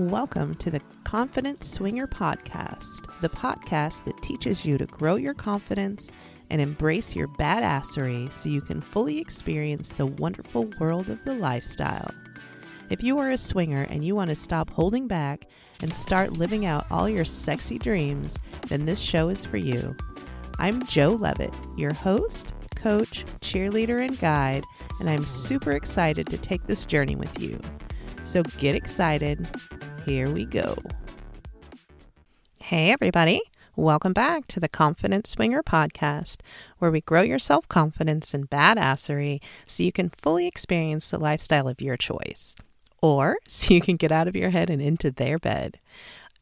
Welcome to the Confident Swinger Podcast, the podcast that teaches you to grow your confidence and embrace your badassery so you can fully experience the wonderful world of the lifestyle. If you are a swinger and you want to stop holding back and start living out all your sexy dreams, then this show is for you. I'm Jo Leavitt, your host, coach, cheerleader, and guide, and I'm super excited to take this journey with you. So get excited. Here we go. Hey, everybody. Welcome back to the Confident Swinger podcast, where we grow your self confidence and badassery so you can fully experience the lifestyle of your choice, or so you can get out of your head and into their bed.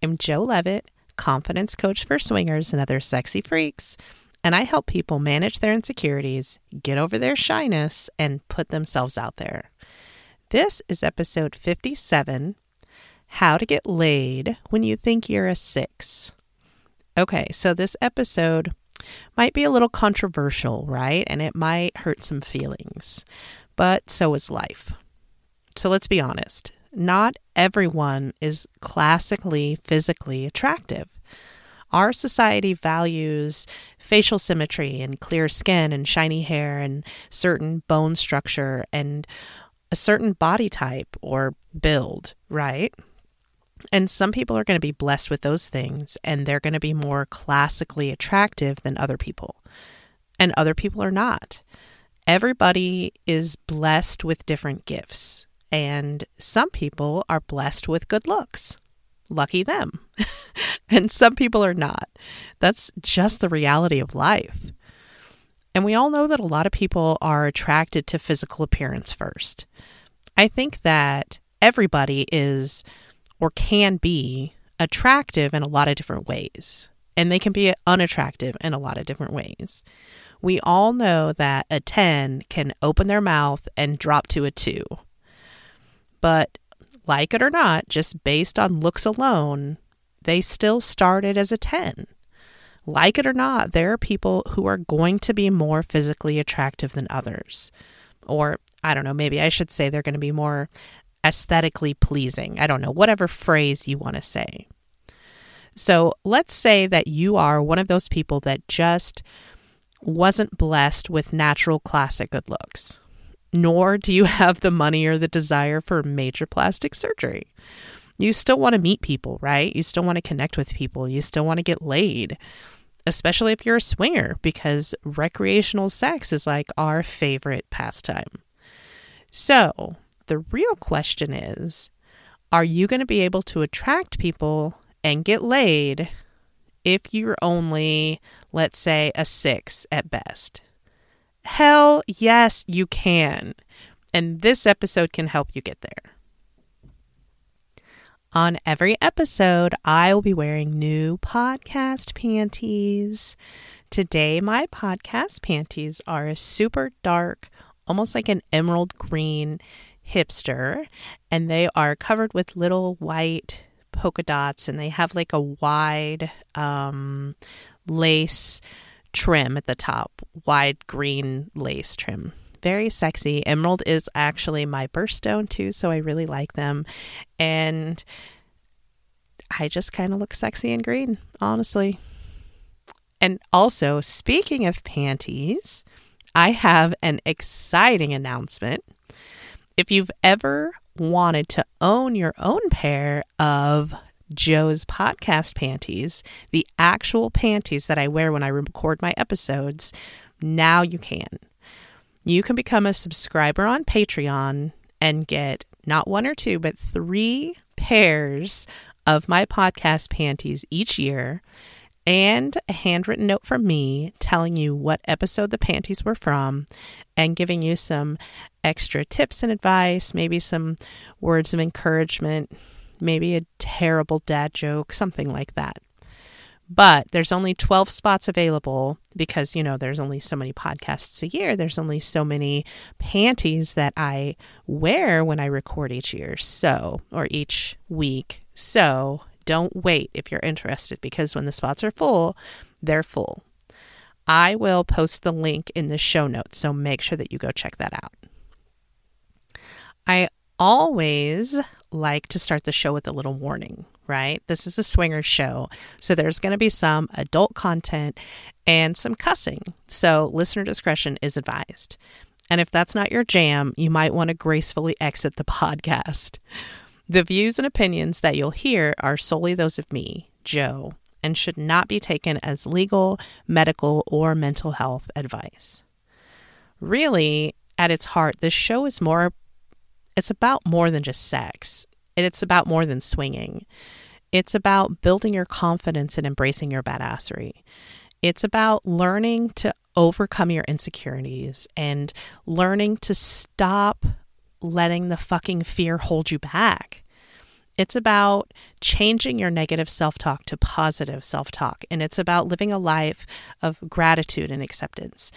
I'm Jo Leavitt, confidence coach for swingers and other sexy freaks, and I help people manage their insecurities, get over their shyness, and put themselves out there. This is episode 57 How to Get Laid When You Think You're a Six. Okay, so this episode might be a little controversial, right? And it might hurt some feelings, but so is life. So let's be honest not everyone is classically physically attractive. Our society values facial symmetry and clear skin and shiny hair and certain bone structure and a certain body type or build, right? And some people are going to be blessed with those things and they're going to be more classically attractive than other people. And other people are not. Everybody is blessed with different gifts. And some people are blessed with good looks. Lucky them. and some people are not. That's just the reality of life. And we all know that a lot of people are attracted to physical appearance first. I think that everybody is or can be attractive in a lot of different ways, and they can be unattractive in a lot of different ways. We all know that a 10 can open their mouth and drop to a 2. But like it or not, just based on looks alone, they still started as a 10 like it or not, there are people who are going to be more physically attractive than others. Or, I don't know, maybe I should say they're going to be more aesthetically pleasing. I don't know, whatever phrase you want to say. So let's say that you are one of those people that just wasn't blessed with natural classic good looks, nor do you have the money or the desire for major plastic surgery. You still want to meet people, right? You still want to connect with people. You still want to get laid especially if you're a swinger, because recreational sex is like our favorite pastime. So, the real question is are you going to be able to attract people and get laid if you're only, let's say, a six at best? Hell yes, you can. And this episode can help you get there. On every episode, I will be wearing new podcast panties. Today, my podcast panties are a super dark, almost like an emerald green hipster, and they are covered with little white polka dots, and they have like a wide um, lace trim at the top, wide green lace trim very sexy. Emerald is actually my birthstone too, so I really like them. And I just kind of look sexy in green, honestly. And also, speaking of panties, I have an exciting announcement. If you've ever wanted to own your own pair of Jo's podcast panties, the actual panties that I wear when I record my episodes, now you can. You can become a subscriber on Patreon and get not one or two, but three pairs of my podcast panties each year and a handwritten note from me telling you what episode the panties were from and giving you some extra tips and advice, maybe some words of encouragement, maybe a terrible dad joke, something like that. But there's only 12 spots available because, you know, there's only so many podcasts a year. There's only so many panties that I wear when I record each year. So, or each week. So don't wait if you're interested because when the spots are full, they're full. I will post the link in the show notes. So make sure that you go check that out. I always like to start the show with a little warning, right? This is a swinger show, so there's going to be some adult content and some cussing. So listener discretion is advised. And if that's not your jam, you might want to gracefully exit the podcast. The views and opinions that you'll hear are solely those of me, Jo, and should not be taken as legal, medical, or mental health advice. Really, at its heart, this show is more, it's about more than just sex. It's about more than swinging. It's about building your confidence and embracing your badassery. It's about learning to overcome your insecurities and learning to stop letting the fucking fear hold you back. It's about changing your negative self talk to positive self talk. And it's about living a life of gratitude and acceptance.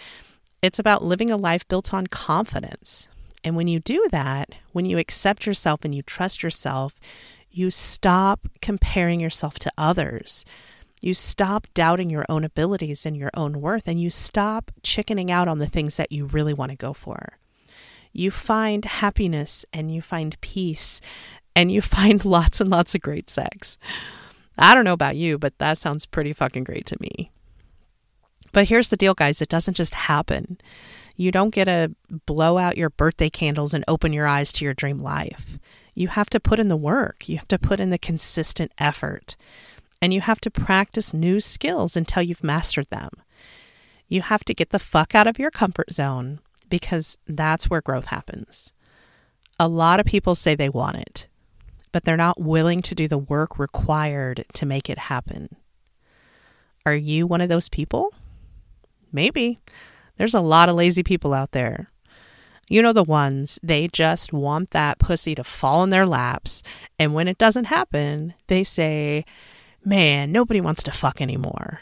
It's about living a life built on confidence. And when you do that, when you accept yourself and you trust yourself, you stop comparing yourself to others. You stop doubting your own abilities and your own worth, and you stop chickening out on the things that you really want to go for. You find happiness and you find peace and you find lots and lots of great sex. I don't know about you, but that sounds pretty fucking great to me. But here's the deal, guys it doesn't just happen. You don't get to blow out your birthday candles and open your eyes to your dream life. You have to put in the work, you have to put in the consistent effort, and you have to practice new skills until you've mastered them. You have to get the fuck out of your comfort zone because that's where growth happens. A lot of people say they want it, but they're not willing to do the work required to make it happen. Are you one of those people? Maybe. There's a lot of lazy people out there. You know the ones, they just want that pussy to fall in their laps. And when it doesn't happen, they say, man, nobody wants to fuck anymore.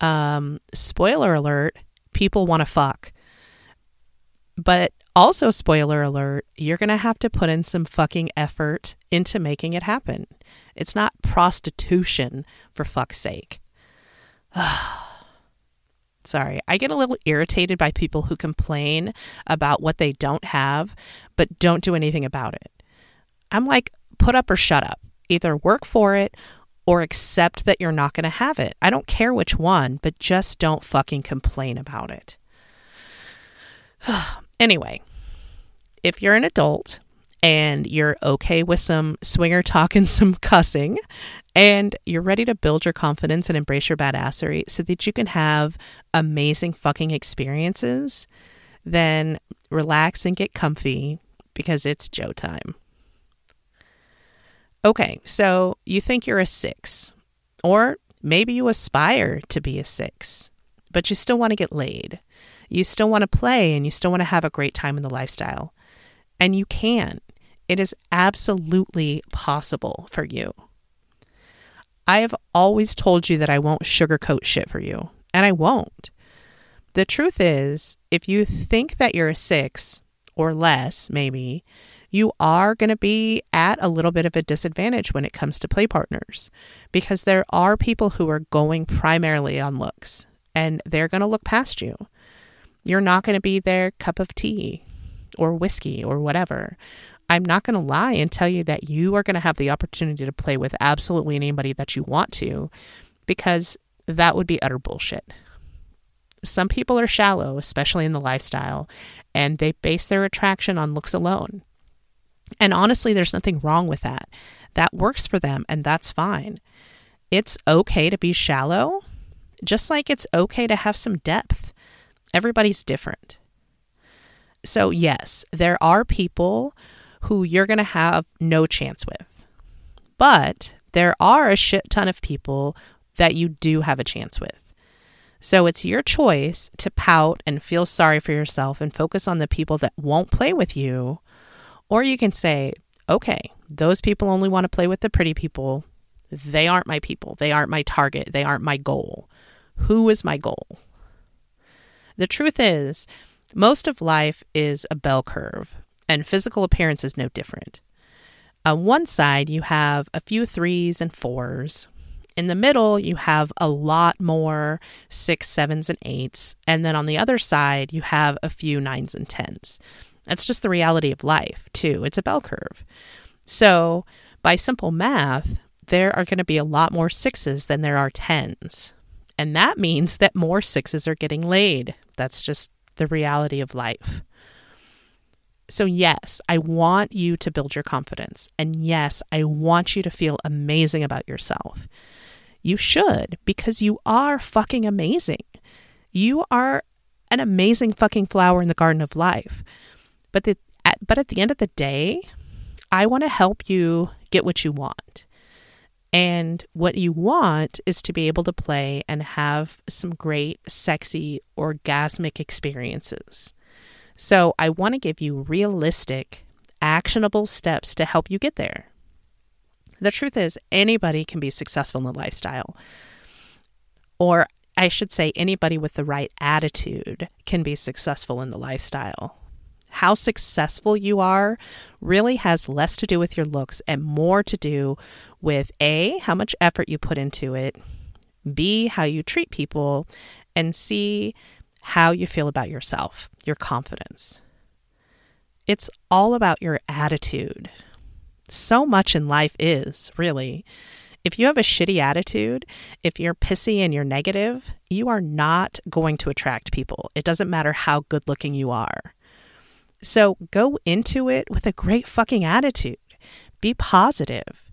Um, spoiler alert, people want to fuck. But also, spoiler alert, you're going to have to put in some fucking effort into making it happen. It's not prostitution, for fuck's sake. Sorry, I get a little irritated by people who complain about what they don't have, but don't do anything about it. I'm like, put up or shut up. Either work for it or accept that you're not going to have it. I don't care which one, but just don't fucking complain about it. anyway, if you're an adult and you're okay with some swinger talk and some cussing, and you're ready to build your confidence and embrace your badassery so that you can have amazing fucking experiences, then relax and get comfy because it's Jo time. Okay, so you think you're a six, or maybe you aspire to be a six, but you still want to get laid. You still want to play and you still want to have a great time in the lifestyle. And you can. It is absolutely possible for you. I have always told you that I won't sugarcoat shit for you, and I won't. The truth is, if you think that you're a six or less, maybe, you are going to be at a little bit of a disadvantage when it comes to play partners because there are people who are going primarily on looks and they're going to look past you. You're not going to be their cup of tea or whiskey or whatever. I'm not going to lie and tell you that you are going to have the opportunity to play with absolutely anybody that you want to because that would be utter bullshit. Some people are shallow, especially in the lifestyle, and they base their attraction on looks alone. And honestly, there's nothing wrong with that. That works for them, and that's fine. It's okay to be shallow, just like it's okay to have some depth. Everybody's different. So, yes, there are people who you're going to have no chance with. But there are a shit ton of people that you do have a chance with. So it's your choice to pout and feel sorry for yourself and focus on the people that won't play with you. Or you can say, okay, those people only want to play with the pretty people. They aren't my people. They aren't my target. They aren't my goal. Who is my goal? The truth is, most of life is a bell curve and physical appearance is no different. On one side, you have a few threes and fours. In the middle, you have a lot more six, sevens, and eights. And then on the other side, you have a few nines and tens. That's just the reality of life, too. It's a bell curve. So, by simple math, there are going to be a lot more sixes than there are tens. And that means that more sixes are getting laid. That's just the reality of life. So, yes, I want you to build your confidence. And yes, I want you to feel amazing about yourself. You should, because you are fucking amazing. You are an amazing fucking flower in the garden of life. But the, at, but at the end of the day, I want to help you get what you want. And what you want is to be able to play and have some great, sexy, orgasmic experiences. So I want to give you realistic, actionable steps to help you get there. The truth is, anybody can be successful in the lifestyle. Or I should say, anybody with the right attitude can be successful in the lifestyle. How successful you are really has less to do with your looks and more to do with A, how much effort you put into it, B, how you treat people, and C, how you feel about yourself, your confidence. It's all about your attitude. So much in life is, really. If you have a shitty attitude, if you're pissy and you're negative, you are not going to attract people. It doesn't matter how good looking you are. So go into it with a great fucking attitude. Be positive.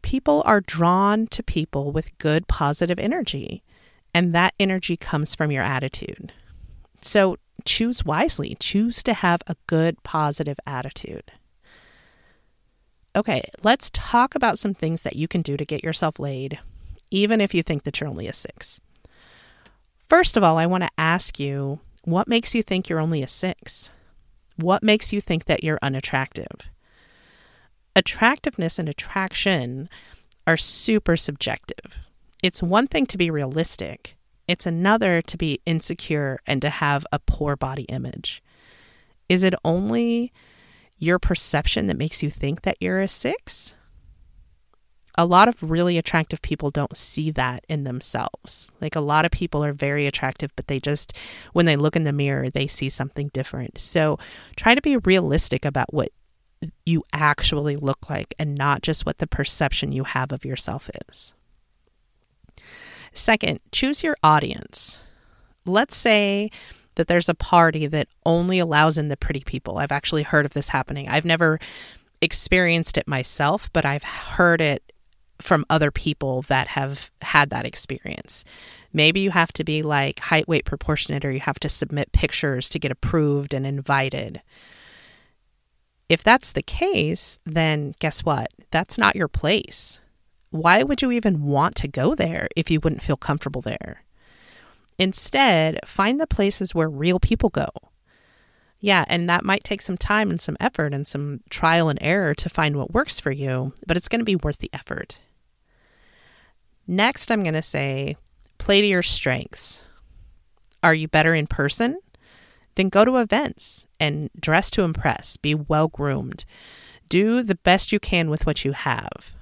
People are drawn to people with good, positive energy, and that energy comes from your attitude. So choose wisely, choose to have a good, positive attitude. Okay, let's talk about some things that you can do to get yourself laid, even if you think that you're only a six. First of all, I want to ask you what makes you think you're only a six? What makes you think that you're unattractive? Attractiveness and attraction are super subjective. It's one thing to be realistic, it's another to be insecure and to have a poor body image. Is it only your perception that makes you think that you're a six? A lot of really attractive people don't see that in themselves. Like a lot of people are very attractive, but they just, when they look in the mirror, they see something different. So try to be realistic about what you actually look like and not just what the perception you have of yourself is. Second, choose your audience. Let's say that there's a party that only allows in the pretty people. I've actually heard of this happening. I've never experienced it myself, but I've heard it from other people that have had that experience. Maybe you have to be like height, weight, proportionate, or you have to submit pictures to get approved and invited. If that's the case, then guess what? That's not your place. Why would you even want to go there if you wouldn't feel comfortable there? Instead, find the places where real people go. Yeah, and that might take some time and some effort and some trial and error to find what works for you, but it's going to be worth the effort. Next, I'm going to say play to your strengths. Are you better in person? Then go to events and dress to impress. Be well groomed. Do the best you can with what you have.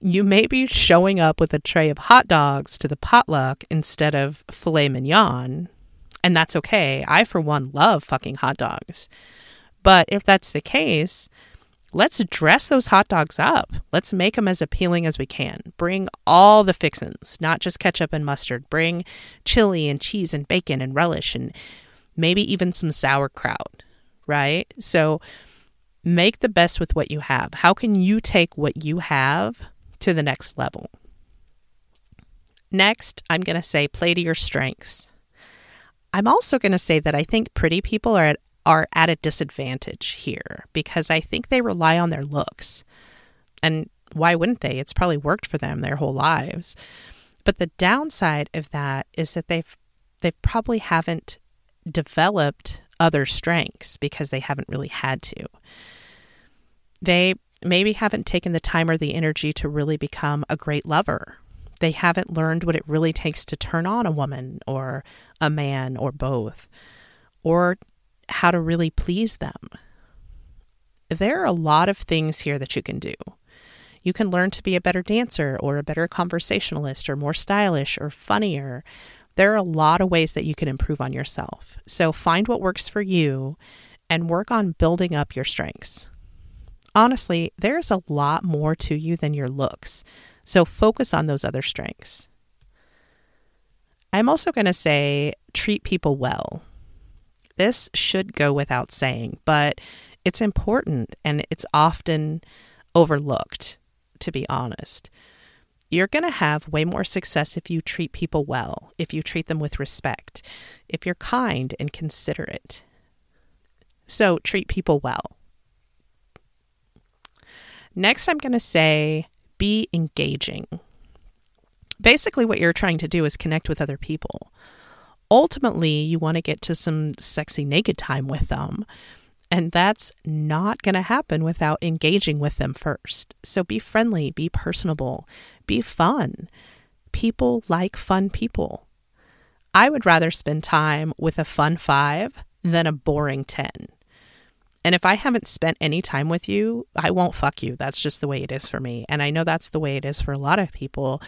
You may be showing up with a tray of hot dogs to the potluck instead of filet mignon, and that's okay. I, for one, love fucking hot dogs. But if that's the case, let's dress those hot dogs up. Let's make them as appealing as we can. Bring all the fixins, not just ketchup and mustard. Bring chili and cheese and bacon and relish and maybe even some sauerkraut, right? So make the best with what you have. How can you take what you have to the next level? Next, I'm going to say play to your strengths. I'm also going to say that I think pretty people are at are at a disadvantage here because I think they rely on their looks. And why wouldn't they? It's probably worked for them their whole lives. But the downside of that is that they've they probably haven't developed other strengths because they haven't really had to. They maybe haven't taken the time or the energy to really become a great lover. They haven't learned what it really takes to turn on a woman or a man or both, or how to really please them. There are a lot of things here that you can do. You can learn to be a better dancer or a better conversationalist or more stylish or funnier. There are a lot of ways that you can improve on yourself. So find what works for you and work on building up your strengths. honestly, there's a lot more to you than your looks. So focus on those other strengths. I'm also going to say treat people well. This should go without saying, but it's important and it's often overlooked, to be honest. You're going to have way more success if you treat people well, if you treat them with respect, if you're kind and considerate. So treat people well. Next, I'm going to say be engaging. Basically, what you're trying to do is connect with other people. Ultimately, you want to get to some sexy naked time with them. And that's not going to happen without engaging with them first. So be friendly, be personable, be fun. People like fun people. I would rather spend time with a fun five than a boring 10. And if I haven't spent any time with you, I won't fuck you. That's just the way it is for me. And I know that's the way it is for a lot of people.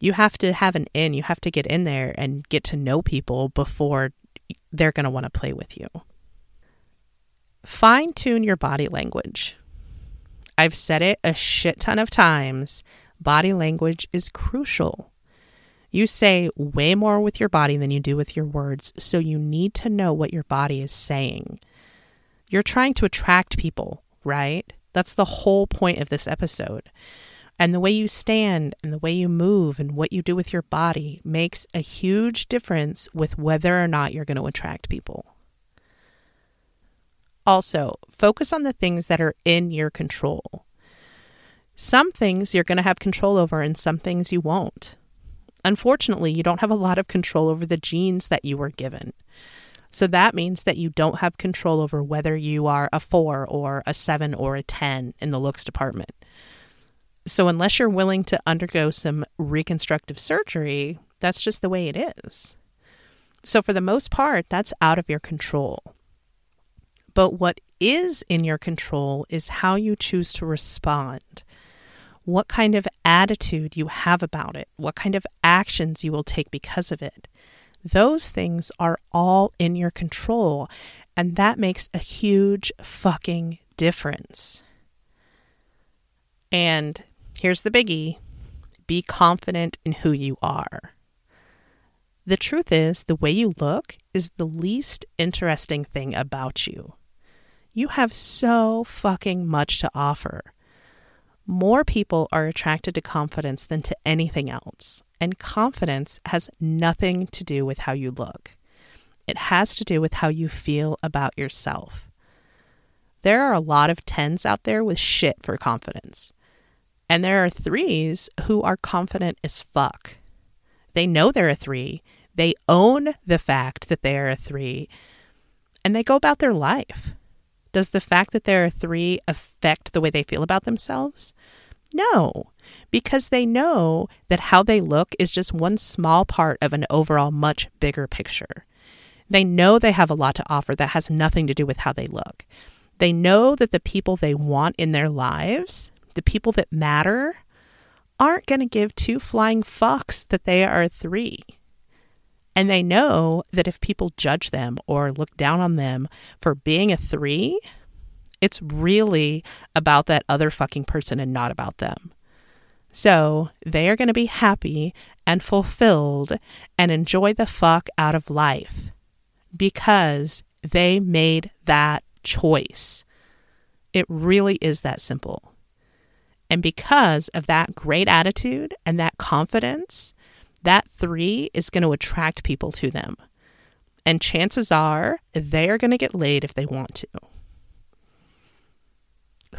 You have to have an in, you have to get in there and get to know people before they're going to want to play with you. Fine tune your body language. I've said it a shit ton of times. Body language is crucial. You say way more with your body than you do with your words, so you need to know what your body is saying. You're trying to attract people, right? That's the whole point of this episode. And the way you stand and the way you move and what you do with your body makes a huge difference with whether or not you're going to attract people. Also, focus on the things that are in your control. Some things you're going to have control over, and some things you won't. Unfortunately, you don't have a lot of control over the genes that you were given. So that means that you don't have control over whether you are a four or a seven or a 10 in the looks department. So, unless you're willing to undergo some reconstructive surgery, that's just the way it is. So, for the most part, that's out of your control. But what is in your control is how you choose to respond, what kind of attitude you have about it, what kind of actions you will take because of it. Those things are all in your control, and that makes a huge fucking difference. And here's the biggie be confident in who you are. The truth is, the way you look is the least interesting thing about you. You have so fucking much to offer. More people are attracted to confidence than to anything else. And confidence has nothing to do with how you look, it has to do with how you feel about yourself. There are a lot of tens out there with shit for confidence. And there are threes who are confident as fuck. They know they're a three, they own the fact that they are a three, and they go about their life. Does the fact that they're a three affect the way they feel about themselves? No, because they know that how they look is just one small part of an overall much bigger picture. They know they have a lot to offer that has nothing to do with how they look. They know that the people they want in their lives, the people that matter, aren't going to give two flying fucks that they are three. And they know that if people judge them or look down on them for being a three, it's really about that other fucking person and not about them. So they are going to be happy and fulfilled and enjoy the fuck out of life because they made that choice. It really is that simple. And because of that great attitude and that confidence, that three is going to attract people to them. And chances are they are going to get laid if they want to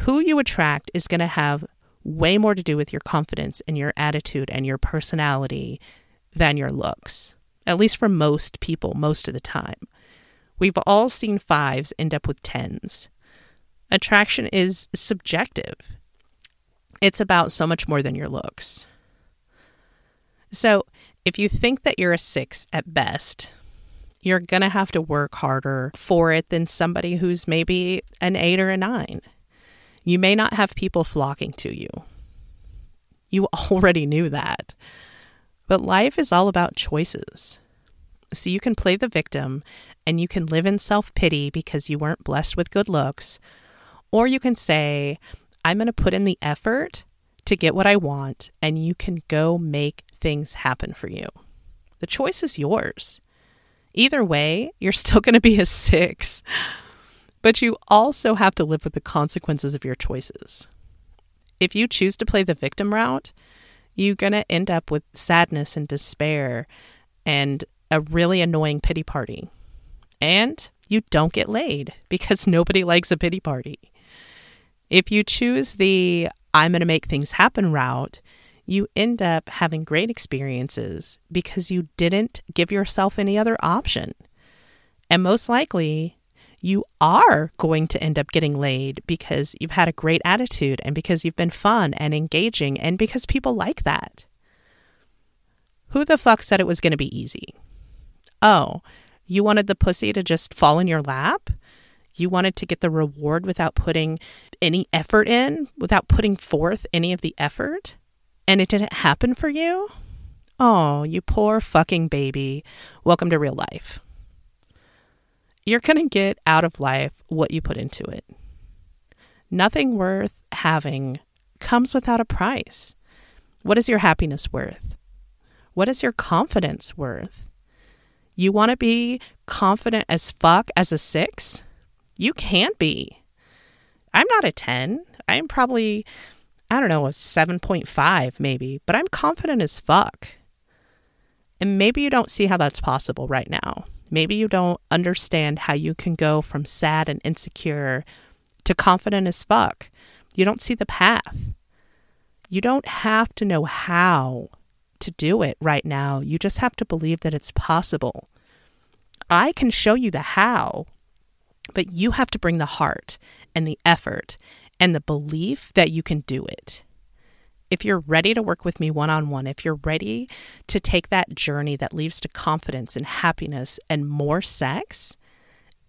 who you attract is going to have way more to do with your confidence and your attitude and your personality than your looks, at least for most people, most of the time. We've all seen fives end up with tens. Attraction is subjective, it's about so much more than your looks. So, if you think that you're a six at best, you're going to have to work harder for it than somebody who's maybe an eight or a nine. You may not have people flocking to you. You already knew that. But life is all about choices. So you can play the victim and you can live in self pity because you weren't blessed with good looks. Or you can say, I'm going to put in the effort to get what I want, and you can go make things happen for you. The choice is yours. Either way, you're still going to be a six, but you also have to live with the consequences of your choices. If you choose to play the victim route, you're going to end up with sadness and despair and a really annoying pity party. And you don't get laid because nobody likes a pity party. If you choose the I'm going to make things happen route, you end up having great experiences because you didn't give yourself any other option. And most likely, you are going to end up getting laid because you've had a great attitude and because you've been fun and engaging and because people like that. Who the fuck said it was going to be easy? Oh, you wanted the pussy to just fall in your lap? You wanted to get the reward without putting any effort in, without putting forth any of the effort? And it didn't happen for you? Oh, you poor fucking baby. Welcome to real life. You're going to get out of life what you put into it. Nothing worth having comes without a price. What is your happiness worth? What is your confidence worth? You want to be confident as fuck as a six? You can't be. I'm not a 10. I'm probably, I don't know, a 7.5 maybe, but I'm confident as fuck. And maybe you don't see how that's possible right now. Maybe you don't understand how you can go from sad and insecure to confident as fuck. You don't see the path. You don't have to know how to do it right now. You just have to believe that it's possible. I can show you the how, but you have to bring the heart and the effort and the belief that you can do it. If you're ready to work with me one on one, if you're ready to take that journey that leads to confidence and happiness and more sex,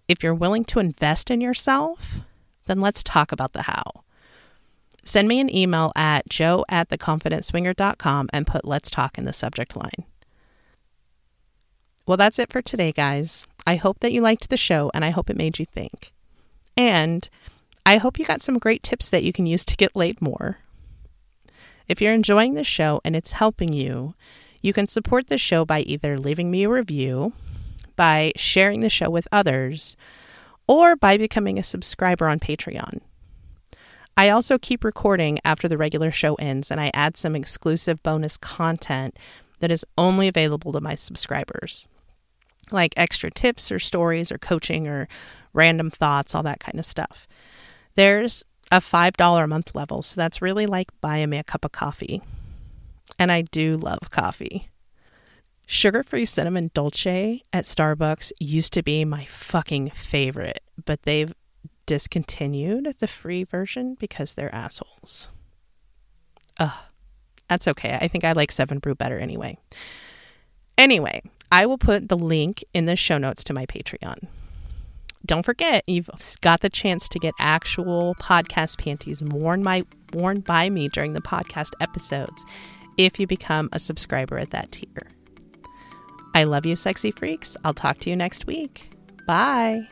if you're willing to invest in yourself, then let's talk about the how. Send me an email at jo at theconfidentswinger.com and put let's talk in the subject line. Well, that's it for today, guys. I hope that you liked the show and I hope it made you think. And I hope you got some great tips that you can use to get laid more. If you're enjoying the show and it's helping you, you can support the show by either leaving me a review, by sharing the show with others, or by becoming a subscriber on Patreon. I also keep recording after the regular show ends, and I add some exclusive bonus content that is only available to my subscribers like extra tips or stories or coaching or random thoughts, all that kind of stuff. There's a $5 a month level, so that's really like buying me a cup of coffee. And I do love coffee. Sugar free cinnamon dolce at Starbucks used to be my fucking favorite, but they've discontinued the free version because they're assholes. Ugh, that's okay. I think I like Seven Brew better anyway. Anyway, I will put the link in the show notes to my Patreon. Don't forget, you've got the chance to get actual podcast panties worn by, worn by me during the podcast episodes if you become a subscriber at that tier. I love you, sexy freaks. I'll talk to you next week. Bye.